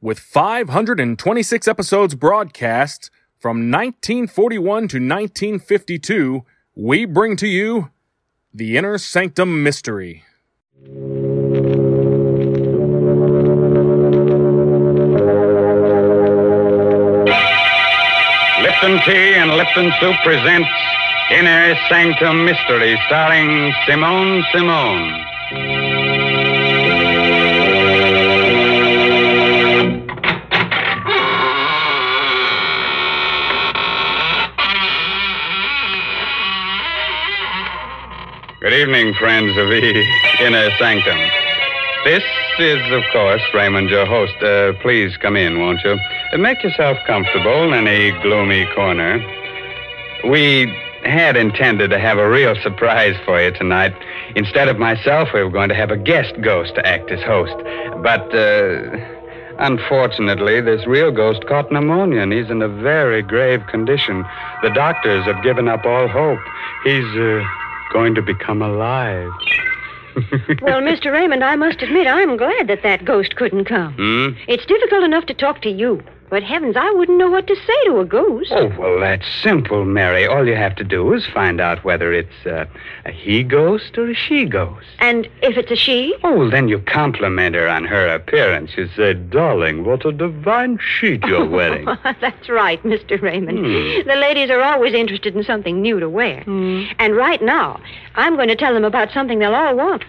with 526 episodes broadcast from 1941 to 1952, we bring to you The Inner Sanctum Mystery. Lipton Tea and Lipton Soup presents Inner Sanctum Mystery, starring Simone Simon. Evening, friends of the Inner Sanctum. This is, of course, Raymond, your host. Uh, please come in, won't you? Uh, make yourself comfortable in a gloomy corner. We had intended to have a real surprise for you tonight. Instead of myself, we were going to have a guest ghost to act as host. But, uh, unfortunately, this real ghost caught pneumonia, and he's in a very grave condition. The doctors have given up all hope. He's, uh, going to become alive. Well, Mr. Raymond, I must admit I'm glad that that ghost couldn't come. Hmm? It's difficult enough to talk to you, but heavens, I wouldn't know what to say to a ghost. Oh, well, that's simple, Mary. All you have to do is find out whether it's uh, a he ghost or a she ghost. And if it's a she? Oh, well, then you compliment her on her appearance. You say, darling, what a divine sheet you're wearing. That's right, Mr. Raymond. Hmm. The ladies are always interested in something new to wear. And right now, I'm going to tell them about something they'll all want.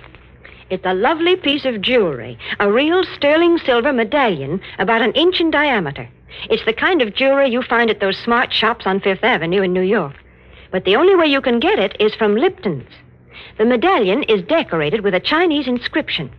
It's a lovely piece of jewelry, a real sterling silver medallion about an inch in diameter. It's the kind of jewelry you find at those smart shops on Fifth Avenue in New York. But the only way you can get it is from Lipton's. The medallion is decorated with a Chinese inscription,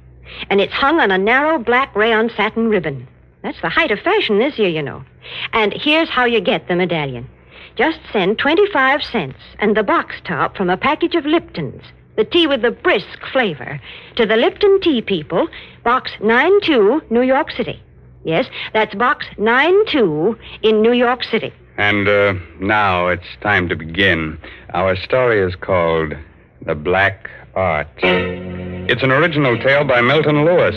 and it's hung on a narrow black rayon satin ribbon. That's the height of fashion this year, you know. And here's how you get the medallion. Just send 25 cents and the box top from a package of Lipton's, the tea with the brisk flavor, to the Lipton Tea People, Box 92, New York City. Yes, that's Box 92 in New York City. and uh, now it's time to begin. Our story is called The Black Art. It's an original tale by Milton Lewis.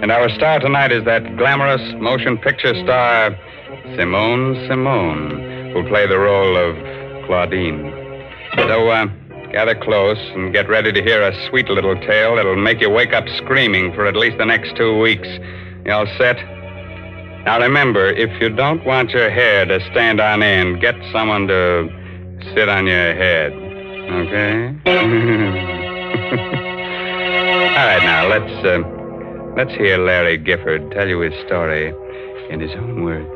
And our star tonight is that glamorous motion picture star, Simone Simon, who'll play the role of Claudine. So, uh, gather close and get ready to hear a sweet little tale that'll make you wake up screaming for at least the next two weeks. You all set? Now remember, if you don't want your hair to stand on end, get someone to sit on your head. Okay? All right, now let's uh, let's hear Larry Gifford tell you his story in his own words.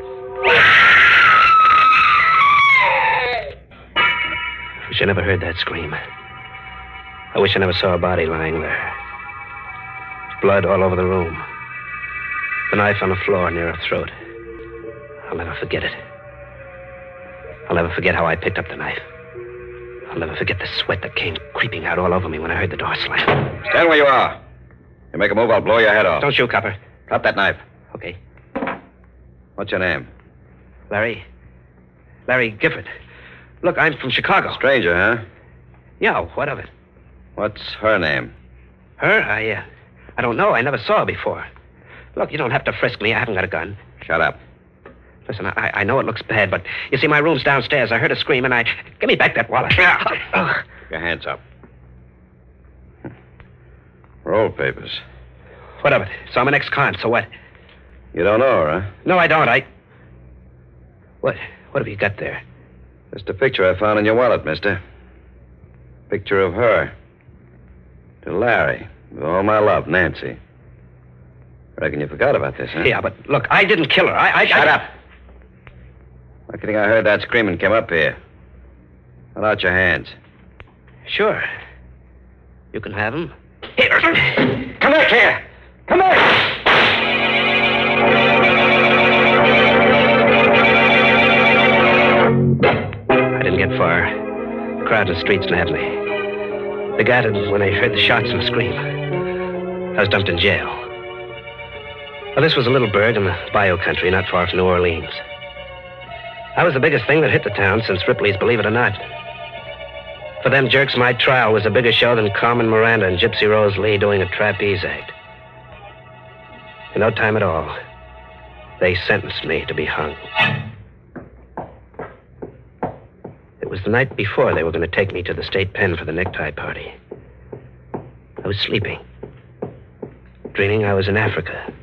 I wish I never heard that scream. I wish I never saw a body lying there. Blood all over the room. The knife on the floor near her throat. I'll never forget it. I'll never forget how I picked up the knife. I'll never forget the sweat that came creeping out all over me when I heard the door slam. Stand where you are. You make a move, I'll blow your head off. Don't shoot, Copper. Drop that knife. Okay. What's your name? Larry. Larry Gifford. Look, I'm from Chicago. Stranger, huh? Yeah, what of it? What's her name? Her? I, uh, I don't know. I never saw her before. Look, you don't have to frisk me. I haven't got a gun. Shut up. Listen, I, I know it looks bad, but you see, my room's downstairs. I heard a scream, and I. Give me back that wallet. Keep your hands up. Roll papers. What of it? So I'm an ex-con, so what? You don't know her, huh? No, I don't. I. What? What have you got there? Just a picture I found in your wallet, mister. Picture of her. To Larry. With all my love, Nancy. Reckon you forgot about this, huh? Yeah, but look, I didn't kill her. I. I Shut I... up. I think I heard that scream and came up here. Hold out your hands. Sure. You can have them. Here. Come back here. Come back. Get far. The crowd in the streets nabbed me. They got it when they heard the shots and the scream. I was dumped in jail. Well, this was a little burg in the bayou country, not far from New Orleans. I was the biggest thing that hit the town since Ripley's Believe It or Not. For them jerks, my trial was a bigger show than Carmen Miranda and Gypsy Rose Lee doing a trapeze act. In no time at all, they sentenced me to be hung. Was the night before they were going to take me to the state pen for the necktie party. I was sleeping, dreaming I was in Africa.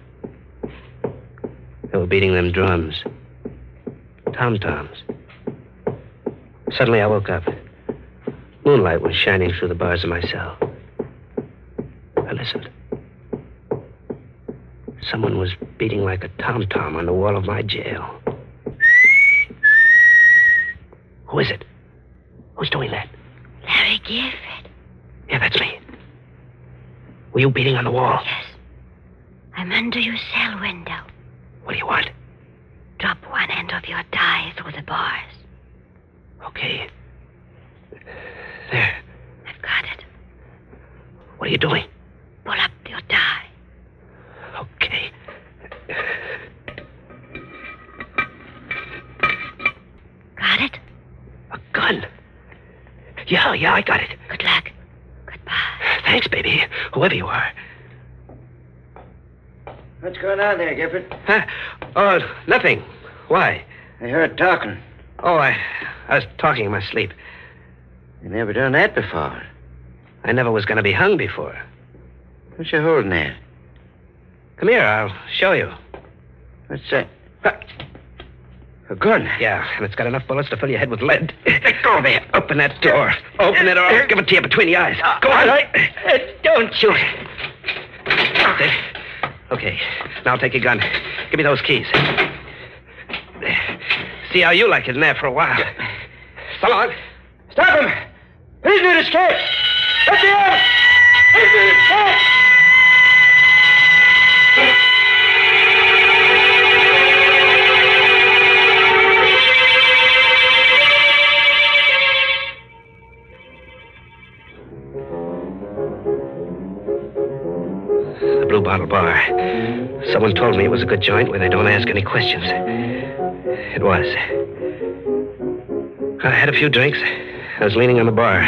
They were beating them drums, tom toms. Suddenly I woke up. Moonlight was shining through the bars of my cell. I listened. Someone was beating like a tom tom on the wall of my jail. Who is it? Who's doing that? Larry Gifford. Yeah, that's me. Were you beating on the wall? Yes. I'm under your cell window. What do you want? Drop one end of your tie through the bars. Okay. There. I've got it. What are you doing? Pull up your tie. Okay. Got it? A gun. Yeah, yeah, I got it. Good luck. Goodbye. Thanks, baby. Whoever you are. What's going on there, Gifford? Huh? Oh, nothing. Why? I heard talking. Oh, I, I was talking in my sleep. You never done that before. I never was going to be hung before. What you holding there? Come here, I'll show you. What's that? A gun. Yeah, and it's got enough bullets to fill your head with lead. Let go there. Open that door. Open it or I'll give it to you between the eyes. Go on. Uh, don't shoot. Okay. Okay. Now take your gun. Give me those keys. See how you like it in there for a while. So long. Stop him! He's an escape! Let me out! He's an Someone told me it was a good joint where they don't ask any questions. It was. I had a few drinks. I was leaning on the bar,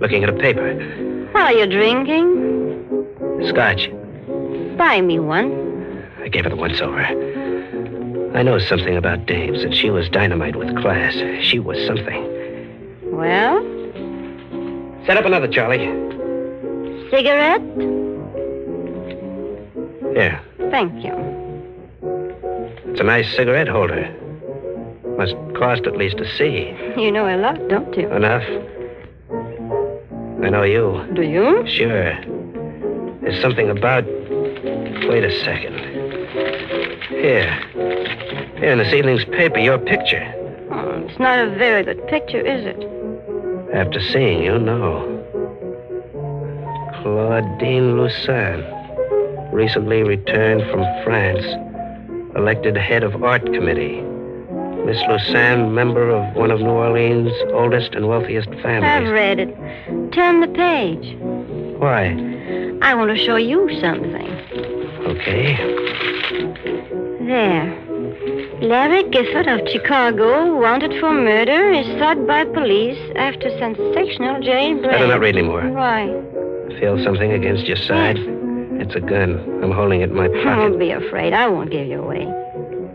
looking at a paper. What are you drinking? Scotch. Buy me one. I gave her the once over. I know something about dames, and she was dynamite with class. She was something. Well, Set up another, Charlie. cigarette? Here. Thank you. It's a nice cigarette holder. Must cost at least a C. You know a lot, don't you? Enough. I know you. Do you? Sure. There's something about. Wait a second. Here. Here in this evening's paper, your picture. Oh, it's not a very good picture, is it? After seeing you, no. Claudine Lucin, recently returned from France, elected head of art committee. Miss Lucin, member of one of New Orleans' oldest and wealthiest families. I've read it. Turn the page. Why? I want to show you something. Okay. There. Larry Gifford of Chicago, wanted for murder, is sought by police after sensational jailbreak. Better not read anymore. Why? Feel something against your side? It's a gun. I'm holding it in my pocket. Don't be afraid. I won't give you away.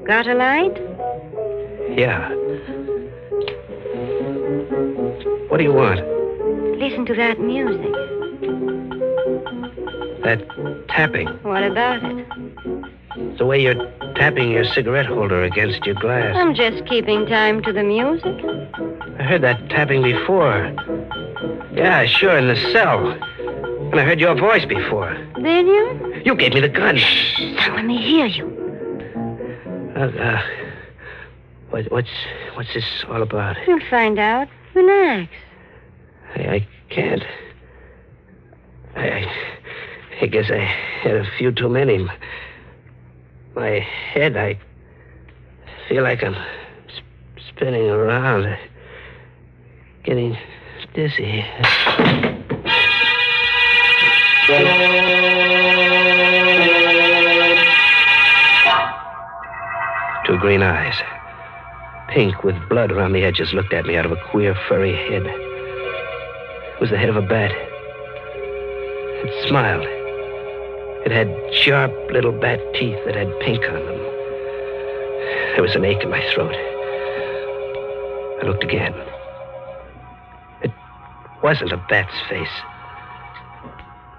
Got a light? Yeah. What do you want? Listen to that music. That tapping. What about it? The way you're tapping your cigarette holder against your glass. I'm just keeping time to the music. I heard that tapping before. Yeah, sure, in the cell. And I heard your voice before. Did you? You gave me the gun. Now let me hear you. Uh, uh, what, what's what's this all about? You'll find out. Relax. I, I can't. I, I, I guess I had a few too many. My head, I feel like I'm sp- spinning around. getting dizzy. Green eyes, pink with blood around the edges, looked at me out of a queer, furry head. It was the head of a bat. It smiled. It had sharp little bat teeth that had pink on them. There was an ache in my throat. I looked again. It wasn't a bat's face.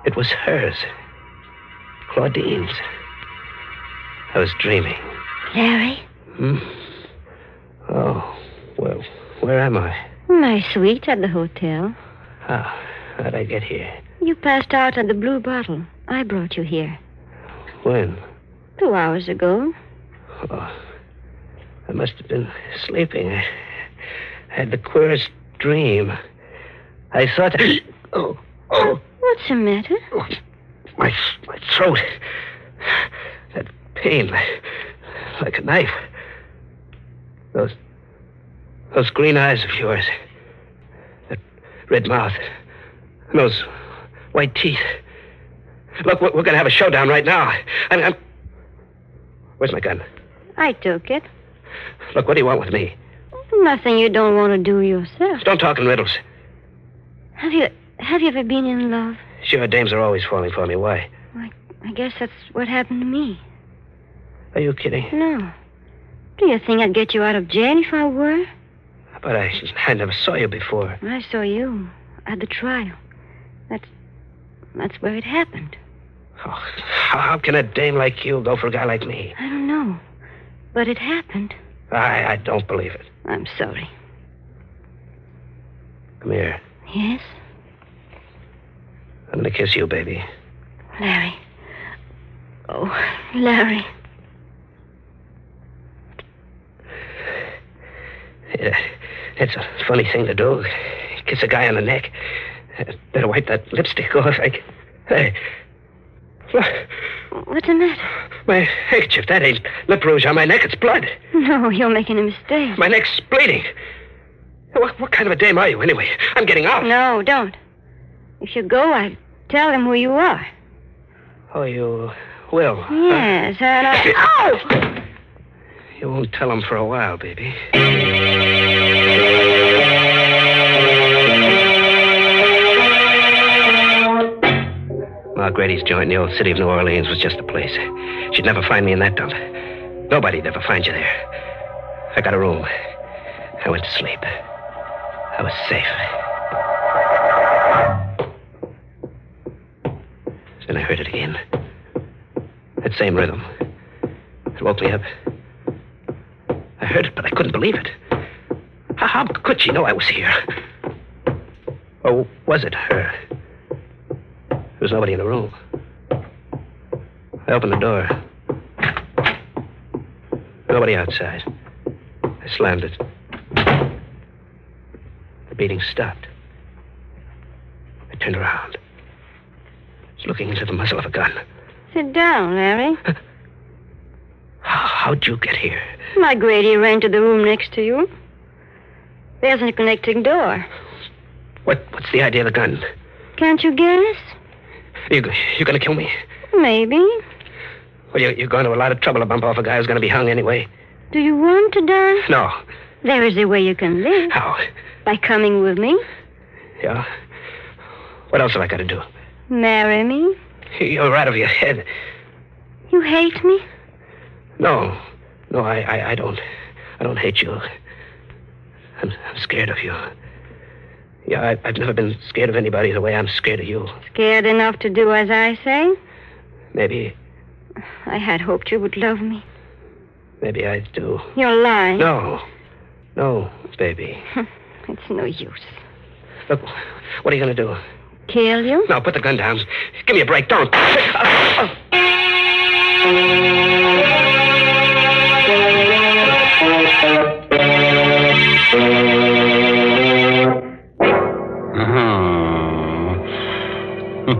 It was hers. Claudine's. I was dreaming. Larry, Hmm? Oh, well, where am I? my sweet at the hotel. How? How'd I get here? You passed out at the blue bottle. I brought you here. When? Two hours ago. Oh, I must have been sleeping. I had the queerest dream. I thought. oh, oh, What's the matter? my, my throat. That pain, like a knife. Those, those green eyes of yours. That red mouth. And those white teeth. Look, we're, we're going to have a showdown right now. I'm, I'm... Where's my gun? I took it. Look, what do you want with me? Nothing you don't want to do yourself. Don't talk in riddles. Have you have you ever been in love? Sure, dames are always falling for me. Why? I guess that's what happened to me. Are you kidding? No. Do you think I'd get you out of jail if I were? But I, I never saw you before. I saw you at the trial. That's that's where it happened. Oh, how, can a dame like you go for a guy like me? I don't know. But it happened. I, I don't believe it. I'm sorry. Come here. Yes? I'm going to kiss you, baby. Larry. Oh, Larry. Yeah, Uh, it's a funny thing to do. Kiss a guy on the neck. Uh, better wipe that lipstick off. I... Hey. Look, What's the matter? my handkerchief. That ain't lip rouge on my neck. It's blood. No, you're making a mistake. My neck's bleeding. What, what kind of a dame are you, anyway? I'm getting out. No, don't. If you go, I'll tell them who you are. Oh, you will? huh? Yes, and I. Ow! Oh! You won't tell him for a while, baby. Mark Grady's joint in the old city of New Orleans was just the place. She'd never find me in that dump. Nobody'd ever find you there. I got a room. I went to sleep. I was safe. Then I heard it again. That same rhythm. It woke me up. I heard it, but I couldn't believe it. How, how could she know I was here? Or was it her? There was nobody in the room. I opened the door. Nobody outside. I slammed it. The beating stopped. I turned around. I was looking into the muzzle of a gun. Sit down, Larry. How, how'd you get here? My Grady ran to the room next to you. There's a connecting door. What, what's the idea of the gun? Can't you guess? You, you gonna kill me? Maybe. Well, you, you're going to a lot of trouble to bump off a guy who's gonna be hung anyway. Do you want to die? No. There is a way you can live. How? By coming with me. Yeah? What else have I got to do? Marry me. You're right over your head. You hate me? No. No, I, I, I don't. I don't hate you. I'm, I'm scared of you. Yeah, I, I've never been scared of anybody the way I'm scared of you. Scared enough to do as I say? Maybe, I had hoped you would love me. maybe I do. You're lying. No. No, baby. It's no use. Look, what are you going to do? Kill you? No, put the gun down. Give me a break. Don't.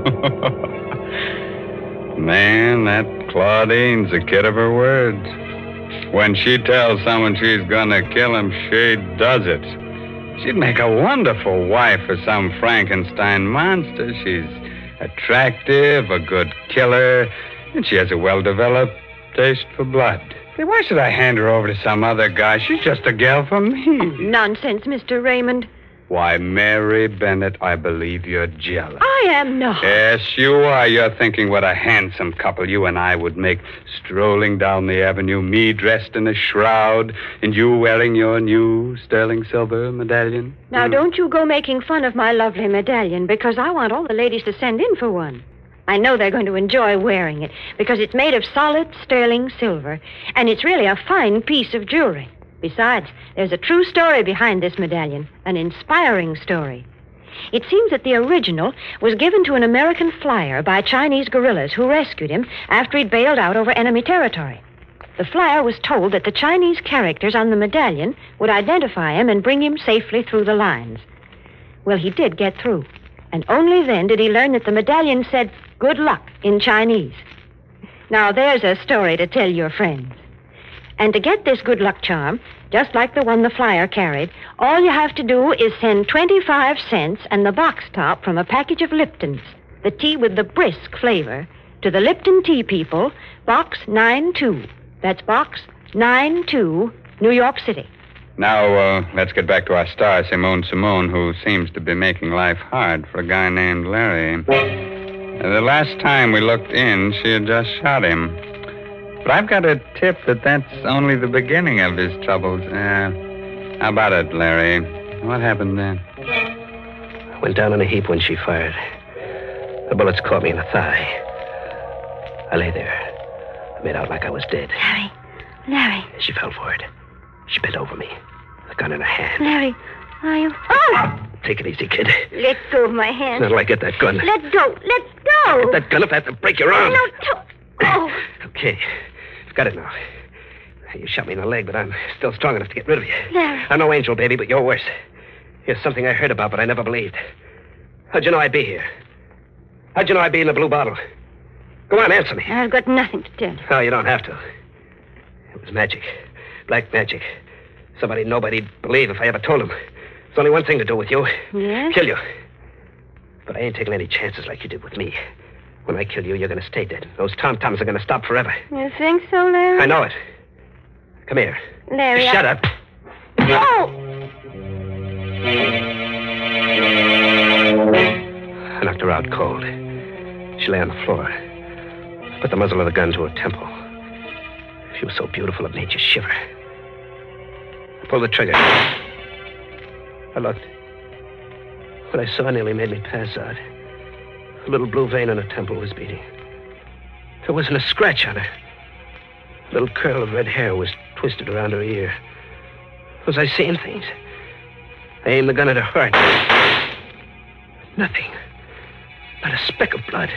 Man, that Claudine's a kid of her words. When she tells someone she's gonna kill him, she does it. She'd make a wonderful wife for some Frankenstein monster. She's attractive, a good killer, and she has a well developed taste for blood. Say, why should I hand her over to some other guy? She's just a gal for me. Nonsense, Mr. Raymond. Why, Mary Bennett, I believe you're jealous. I am not. Yes, you are. You're thinking what a handsome couple you and I would make strolling down the avenue, me dressed in a shroud, and you wearing your new sterling silver medallion. Now, hmm. don't you go making fun of my lovely medallion because I want all the ladies to send in for one. I know they're going to enjoy wearing it because it's made of solid sterling silver, and it's really a fine piece of jewelry. Besides, there's a true story behind this medallion, an inspiring story. It seems that the original was given to an American flyer by Chinese guerrillas who rescued him after he'd bailed out over enemy territory. The flyer was told that the Chinese characters on the medallion would identify him and bring him safely through the lines. Well, he did get through. And only then did he learn that the medallion said, Good luck in Chinese. Now, there's a story to tell your friends. And to get this good luck charm, just like the one the flyer carried, all you have to do is send 25 cents and the box top from a package of Liptons, the tea with the brisk flavor, to the Lipton Tea People, Box 92. That's Box 92, New York City. Now, uh, let's get back to our star, Simone Simon, who seems to be making life hard for a guy named Larry. The last time we looked in, she had just shot him. But I've got a tip that that's only the beginning of his troubles. Uh, how about it, Larry? What happened then? I went down in a heap when she fired. The bullets caught me in the thigh. I lay there. I made out like I was dead. Larry, Larry, She fell for it. She bent over me, the gun in her hand. Larry, are you? Oh! Take it easy, kid. Let go of my hand. Not till I get that gun. Let go. Let go. Get that gun if I have to break your arm. No, don't. Oh. Okay. I've got it now. You shot me in the leg, but I'm still strong enough to get rid of you. Larry. I'm no angel, baby, but you're worse. Here's something I heard about, but I never believed. How'd you know I'd be here? How'd you know I'd be in the blue bottle? Go on, answer me. I've got nothing to tell you. No, you don't have to. It was magic. Black magic. Somebody nobody'd believe if I ever told him. There's only one thing to do with you. Yes? Kill you. But I ain't taking any chances like you did with me. When I kill you, you're going to stay dead. Those tom-toms are going to stop forever. You think so, Larry? I know it. Come here. Larry, I- Shut up. Oh! I knocked her out cold. She lay on the floor. I put the muzzle of the gun to her temple. She was so beautiful it made you shiver. I pulled the trigger. I looked. What I saw nearly made me pass out. A little blue vein on her temple was beating. There wasn't a scratch on her. A little curl of red hair was twisted around her ear. Was I seeing things? I aimed the gun at her heart. Nothing. Not a speck of blood.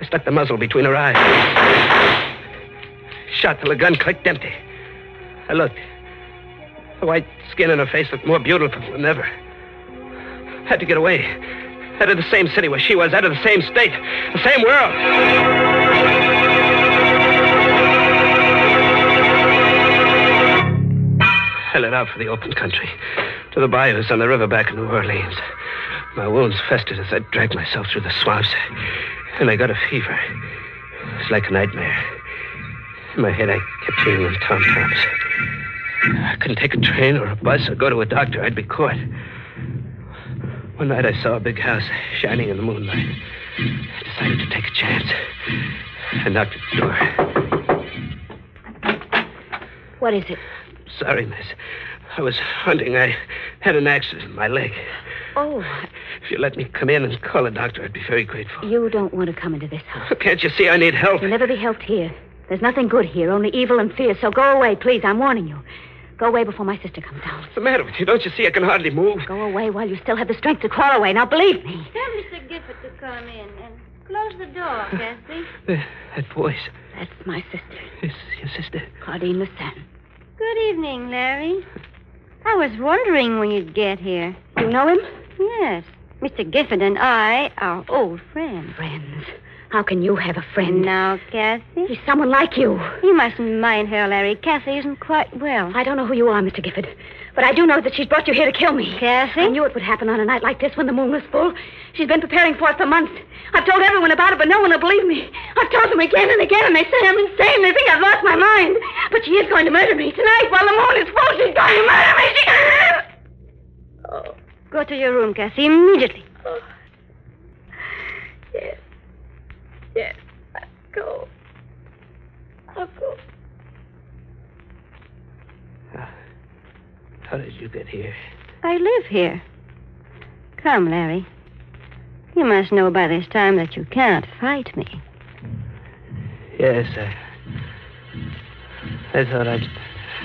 I stuck the muzzle between her eyes. Shot till the gun clicked empty. I looked. The white skin on her face looked more beautiful than ever. I had to get away. Out of the same city where she was, out of the same state, the same world. I let out for the open country, to the bayous on the river back in New Orleans. My wounds festered as I dragged myself through the swamps, and I got a fever. It was like a nightmare. In my head, I kept hearing them tom-toms. I couldn't take a train or a bus or go to a doctor. I'd be caught. One night I saw a big house shining in the moonlight. I decided to take a chance. I knocked at the door. What is it? Sorry, miss. I was hunting. I had an accident in my leg. Oh, If you let me come in and call a doctor, I'd be very grateful. you don't want to come into this house. Can't you see I need help? You'll never be helped here. There's nothing good here, only evil and fear. So go away, please. I'm warning you. Go away before my sister comes down. What's the matter with you? Don't you see I can hardly move? Go away while you still have the strength to crawl away. Now, believe me. Tell Mr. Gifford to come in and close the door, Cassie. Uh, that voice. That's my sister, Is your sister? Claudine Lassan. Good evening, Larry. I was wondering when you'd get here. You know him? Yes. Mr. Gifford and I are old friends. Friends. How can you have a friend? Now, Cassie. She's someone like you. You mustn't mind her, Larry. Cassie isn't quite well. I don't know who you are, Mr. Gifford, but I do know that she's brought you here to kill me. Cassie? I knew it would happen on a night like this when the moon was full. She's been preparing for it for months. I've told everyone about it, but no one will believe me. I've told them again and again, and they say I'm insane. They think I've lost my mind. But she is going to murder me tonight while the moon is full. She's going to murder me. She... Oh. Go to your room, Cassie, immediately. Oh. Yes. Yes. I'll go. I'll go. How did you get here? I live here. Come, Larry. You must know by this time that you can't fight me. Yes, I. I thought I'd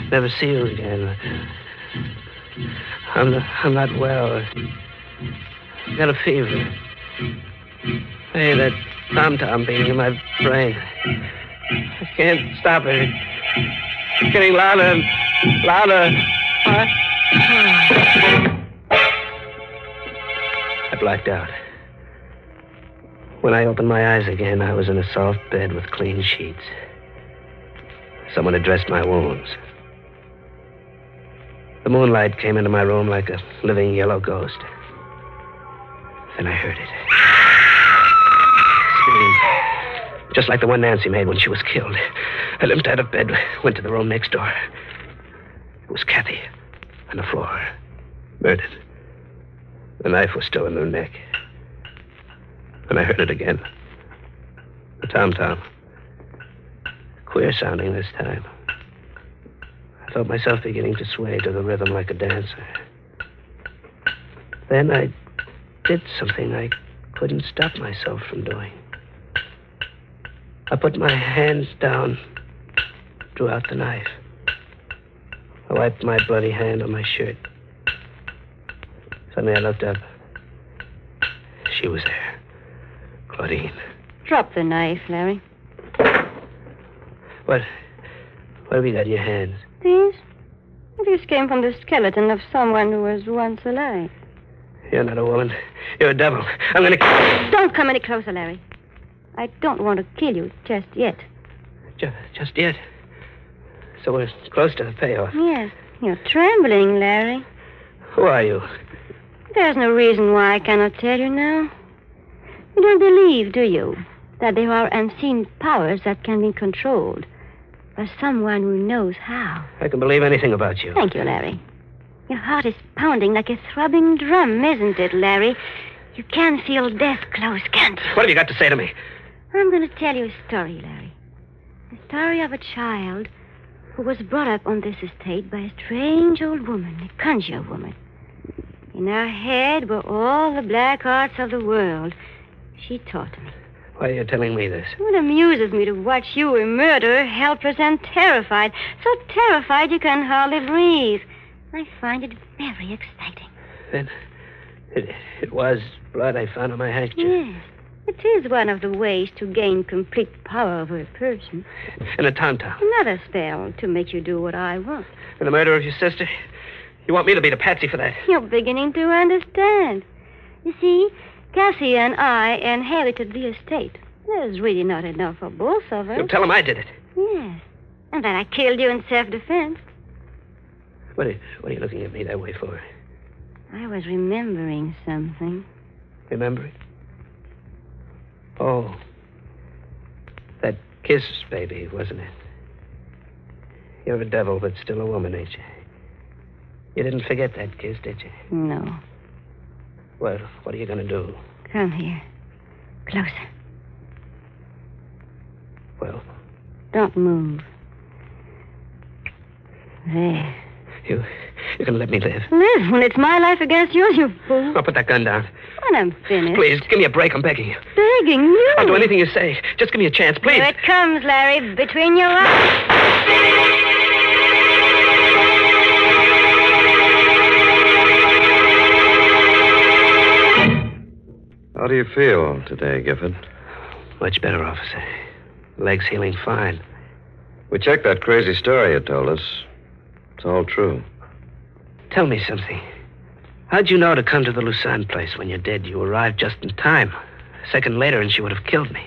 never see you again. I'm not, I'm not well. I've got a fever. Hey, that tom tom beating in my brain. I can't stop it. It's getting louder and louder. I, blacked out. When I opened my eyes again, I was in a soft bed with clean sheets. Someone had dressed my wounds. The moonlight came into my room like a living yellow ghost. Then I heard it. Scream. Just like the one Nancy made when she was killed. I limped out of bed, went to the room next door. It was Kathy on the floor, murdered. The knife was still in her neck. And I heard it again. The tom tom. Queer sounding this time. I felt myself beginning to sway to the rhythm like a dancer. Then I did something I couldn't stop myself from doing. I put my hands down, drew out the knife. I wiped my bloody hand on my shirt. Suddenly I looked up. She was there. Claudine. Drop the knife, Larry. What? What have you got in your hands? These? These came from the skeleton of someone who was once alive. You're not a woman. You're a devil. I'm going to. Don't come any closer, Larry. I don't want to kill you just yet. Just, just yet. So we're close to the payoff. Yes. You're trembling, Larry. Who are you? There's no reason why I cannot tell you now. You don't believe, do you, that there are unseen powers that can be controlled by someone who knows how? I can believe anything about you. Thank you, Larry. Your heart is pounding like a throbbing drum, isn't it, Larry? You can feel death close, can't you? What have you got to say to me? I'm going to tell you a story, Larry. A story of a child who was brought up on this estate by a strange old woman, a conjure woman. In her head were all the black arts of the world. She taught me. Why are you telling me this? It amuses me to watch you, a murderer, helpless and terrified. So terrified you can hardly breathe. I find it very exciting. Then it, it was blood I found on my handkerchief. Yes. It is one of the ways to gain complete power over a person. And a tom. Another spell to make you do what I want. And the murder of your sister? You want me to be the patsy for that? You're beginning to understand. You see, Cassie and I inherited the estate. There's really not enough for both of us. You tell him I did it. Yes. And then I killed you in self defense. What are, what are you looking at me that way for? I was remembering something. Remember it? Oh. That kiss, baby, wasn't it? You're a devil, but still a woman, ain't you? You didn't forget that kiss, did you? No. Well, what are you going to do? Come here. Closer. Well, Don't move. There. you, you're going to let me live. Live when it's my life against yours, you fool. I'll put that gun down. When I'm finished. Please, give me a break. I'm begging you. Begging you. I'll do anything you say. Just give me a chance, please. Here it comes, Larry, between your eyes. How do you feel today, Gifford? Much better, officer. Leg's healing fine. We checked that crazy story you told us. It's all true. Tell me something. How'd you know to come to the Lucerne place when you're dead? You arrived just in time. A second later, and she would have killed me.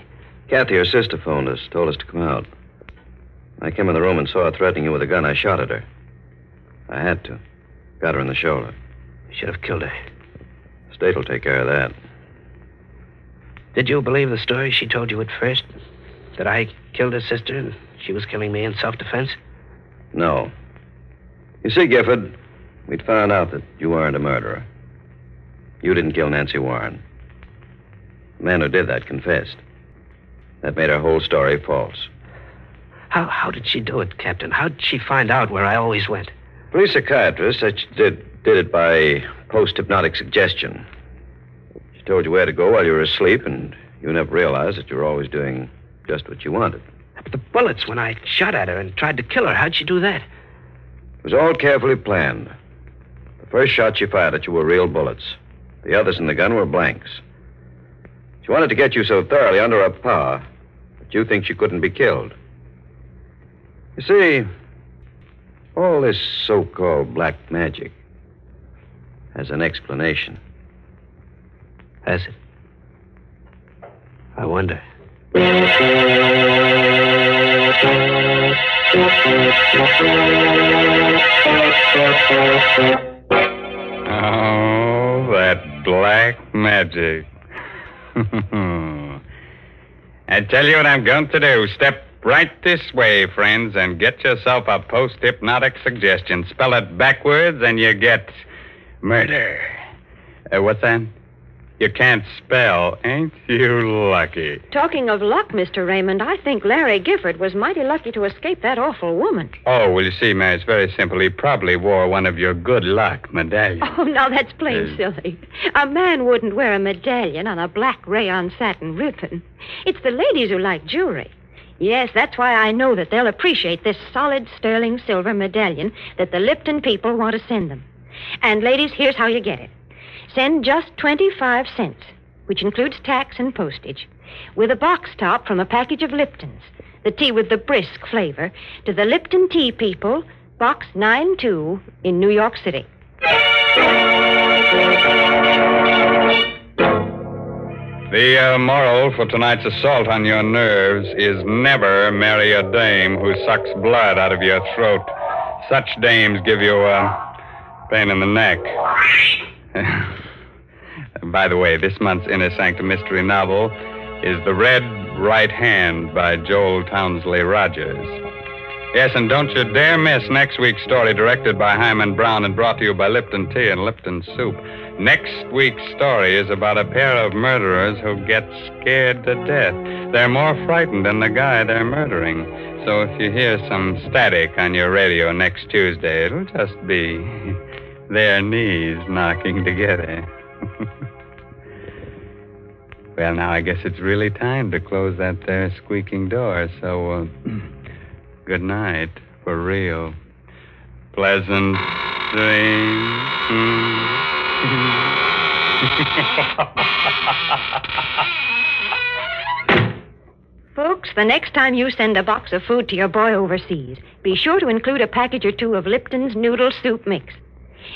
Kathy, her sister, phoned us, told us to come out. I came in the room and saw her threatening you with a gun. I shot at her. I had to. Got her in the shoulder. Should have killed her. The State will take care of that. Did you believe the story she told you at first? That I killed her sister and she was killing me in self defense? No. You see, Gifford, we'd found out that you weren't a murderer. You didn't kill Nancy Warren. The man who did that confessed. That made her whole story false. How, how did she do it, Captain? How did she find out where I always went? Police psychiatrist said she did, did it by post hypnotic suggestion. She told you where to go while you were asleep, and you never realized that you were always doing just what you wanted. But the bullets, when I shot at her and tried to kill her, how'd she do that? It was all carefully planned. The first shot she fired at you were real bullets. The others in the gun were blanks. She wanted to get you so thoroughly under her power that you think she couldn't be killed. You see, all this so called black magic has an explanation. Has it? I wonder. Oh, that black magic. I tell you what I'm going to do. Step right this way, friends, and get yourself a post hypnotic suggestion. Spell it backwards, and you get murder. Uh, what's that? You can't spell. Ain't you lucky? Talking of luck, Mr. Raymond, I think Larry Gifford was mighty lucky to escape that awful woman. Oh, well, you see, Mary, it's very simple. He probably wore one of your good luck medallions. Oh, now that's plain Uh, silly. A man wouldn't wear a medallion on a black rayon satin ribbon. It's the ladies who like jewelry. Yes, that's why I know that they'll appreciate this solid sterling silver medallion that the Lipton people want to send them. And, ladies, here's how you get it send just 25 cents, which includes tax and postage, with a box top from a package of Liptons, the tea with the brisk flavor, to the Lipton Tea People, Box 92 in New York City. The uh, moral for tonight's assault on your nerves is never marry a dame who sucks blood out of your throat. Such dames give you a pain in the neck. by the way, this month's Inner Sanctum Mystery novel is The Red Right Hand by Joel Townsley Rogers. Yes, and don't you dare miss next week's story directed by Himan Brown and brought to you by Lipton Tea and Lipton Soup. Next week's story is about a pair of murderers who get scared to death. They're more frightened than the guy they're murdering. So if you hear some static on your radio next Tuesday, it'll just be their knees knocking together. well, now I guess it's really time to close that there squeaking door. So, uh, good night for real. Pleasant dreams. Folks, the next time you send a box of food to your boy overseas, be sure to include a package or two of Lipton's noodle soup mix.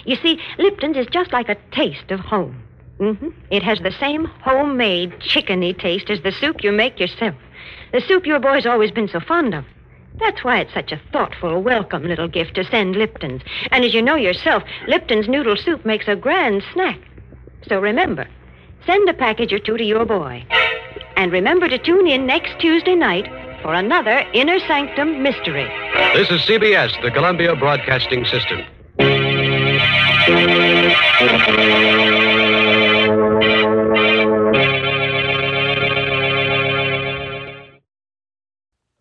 You see, Lipton's is just like a taste of home. Hmm It has the same homemade chickeny taste as the soup you make yourself. The soup your boy's always been so fond of. That's why it's such a thoughtful, welcome little gift to send Lipton's. And as you know yourself, Lipton's noodle soup makes a grand snack. So remember, send a package or two to your boy. And remember to tune in next Tuesday night for another Inner Sanctum Mystery. This is CBS, the Columbia Broadcasting System.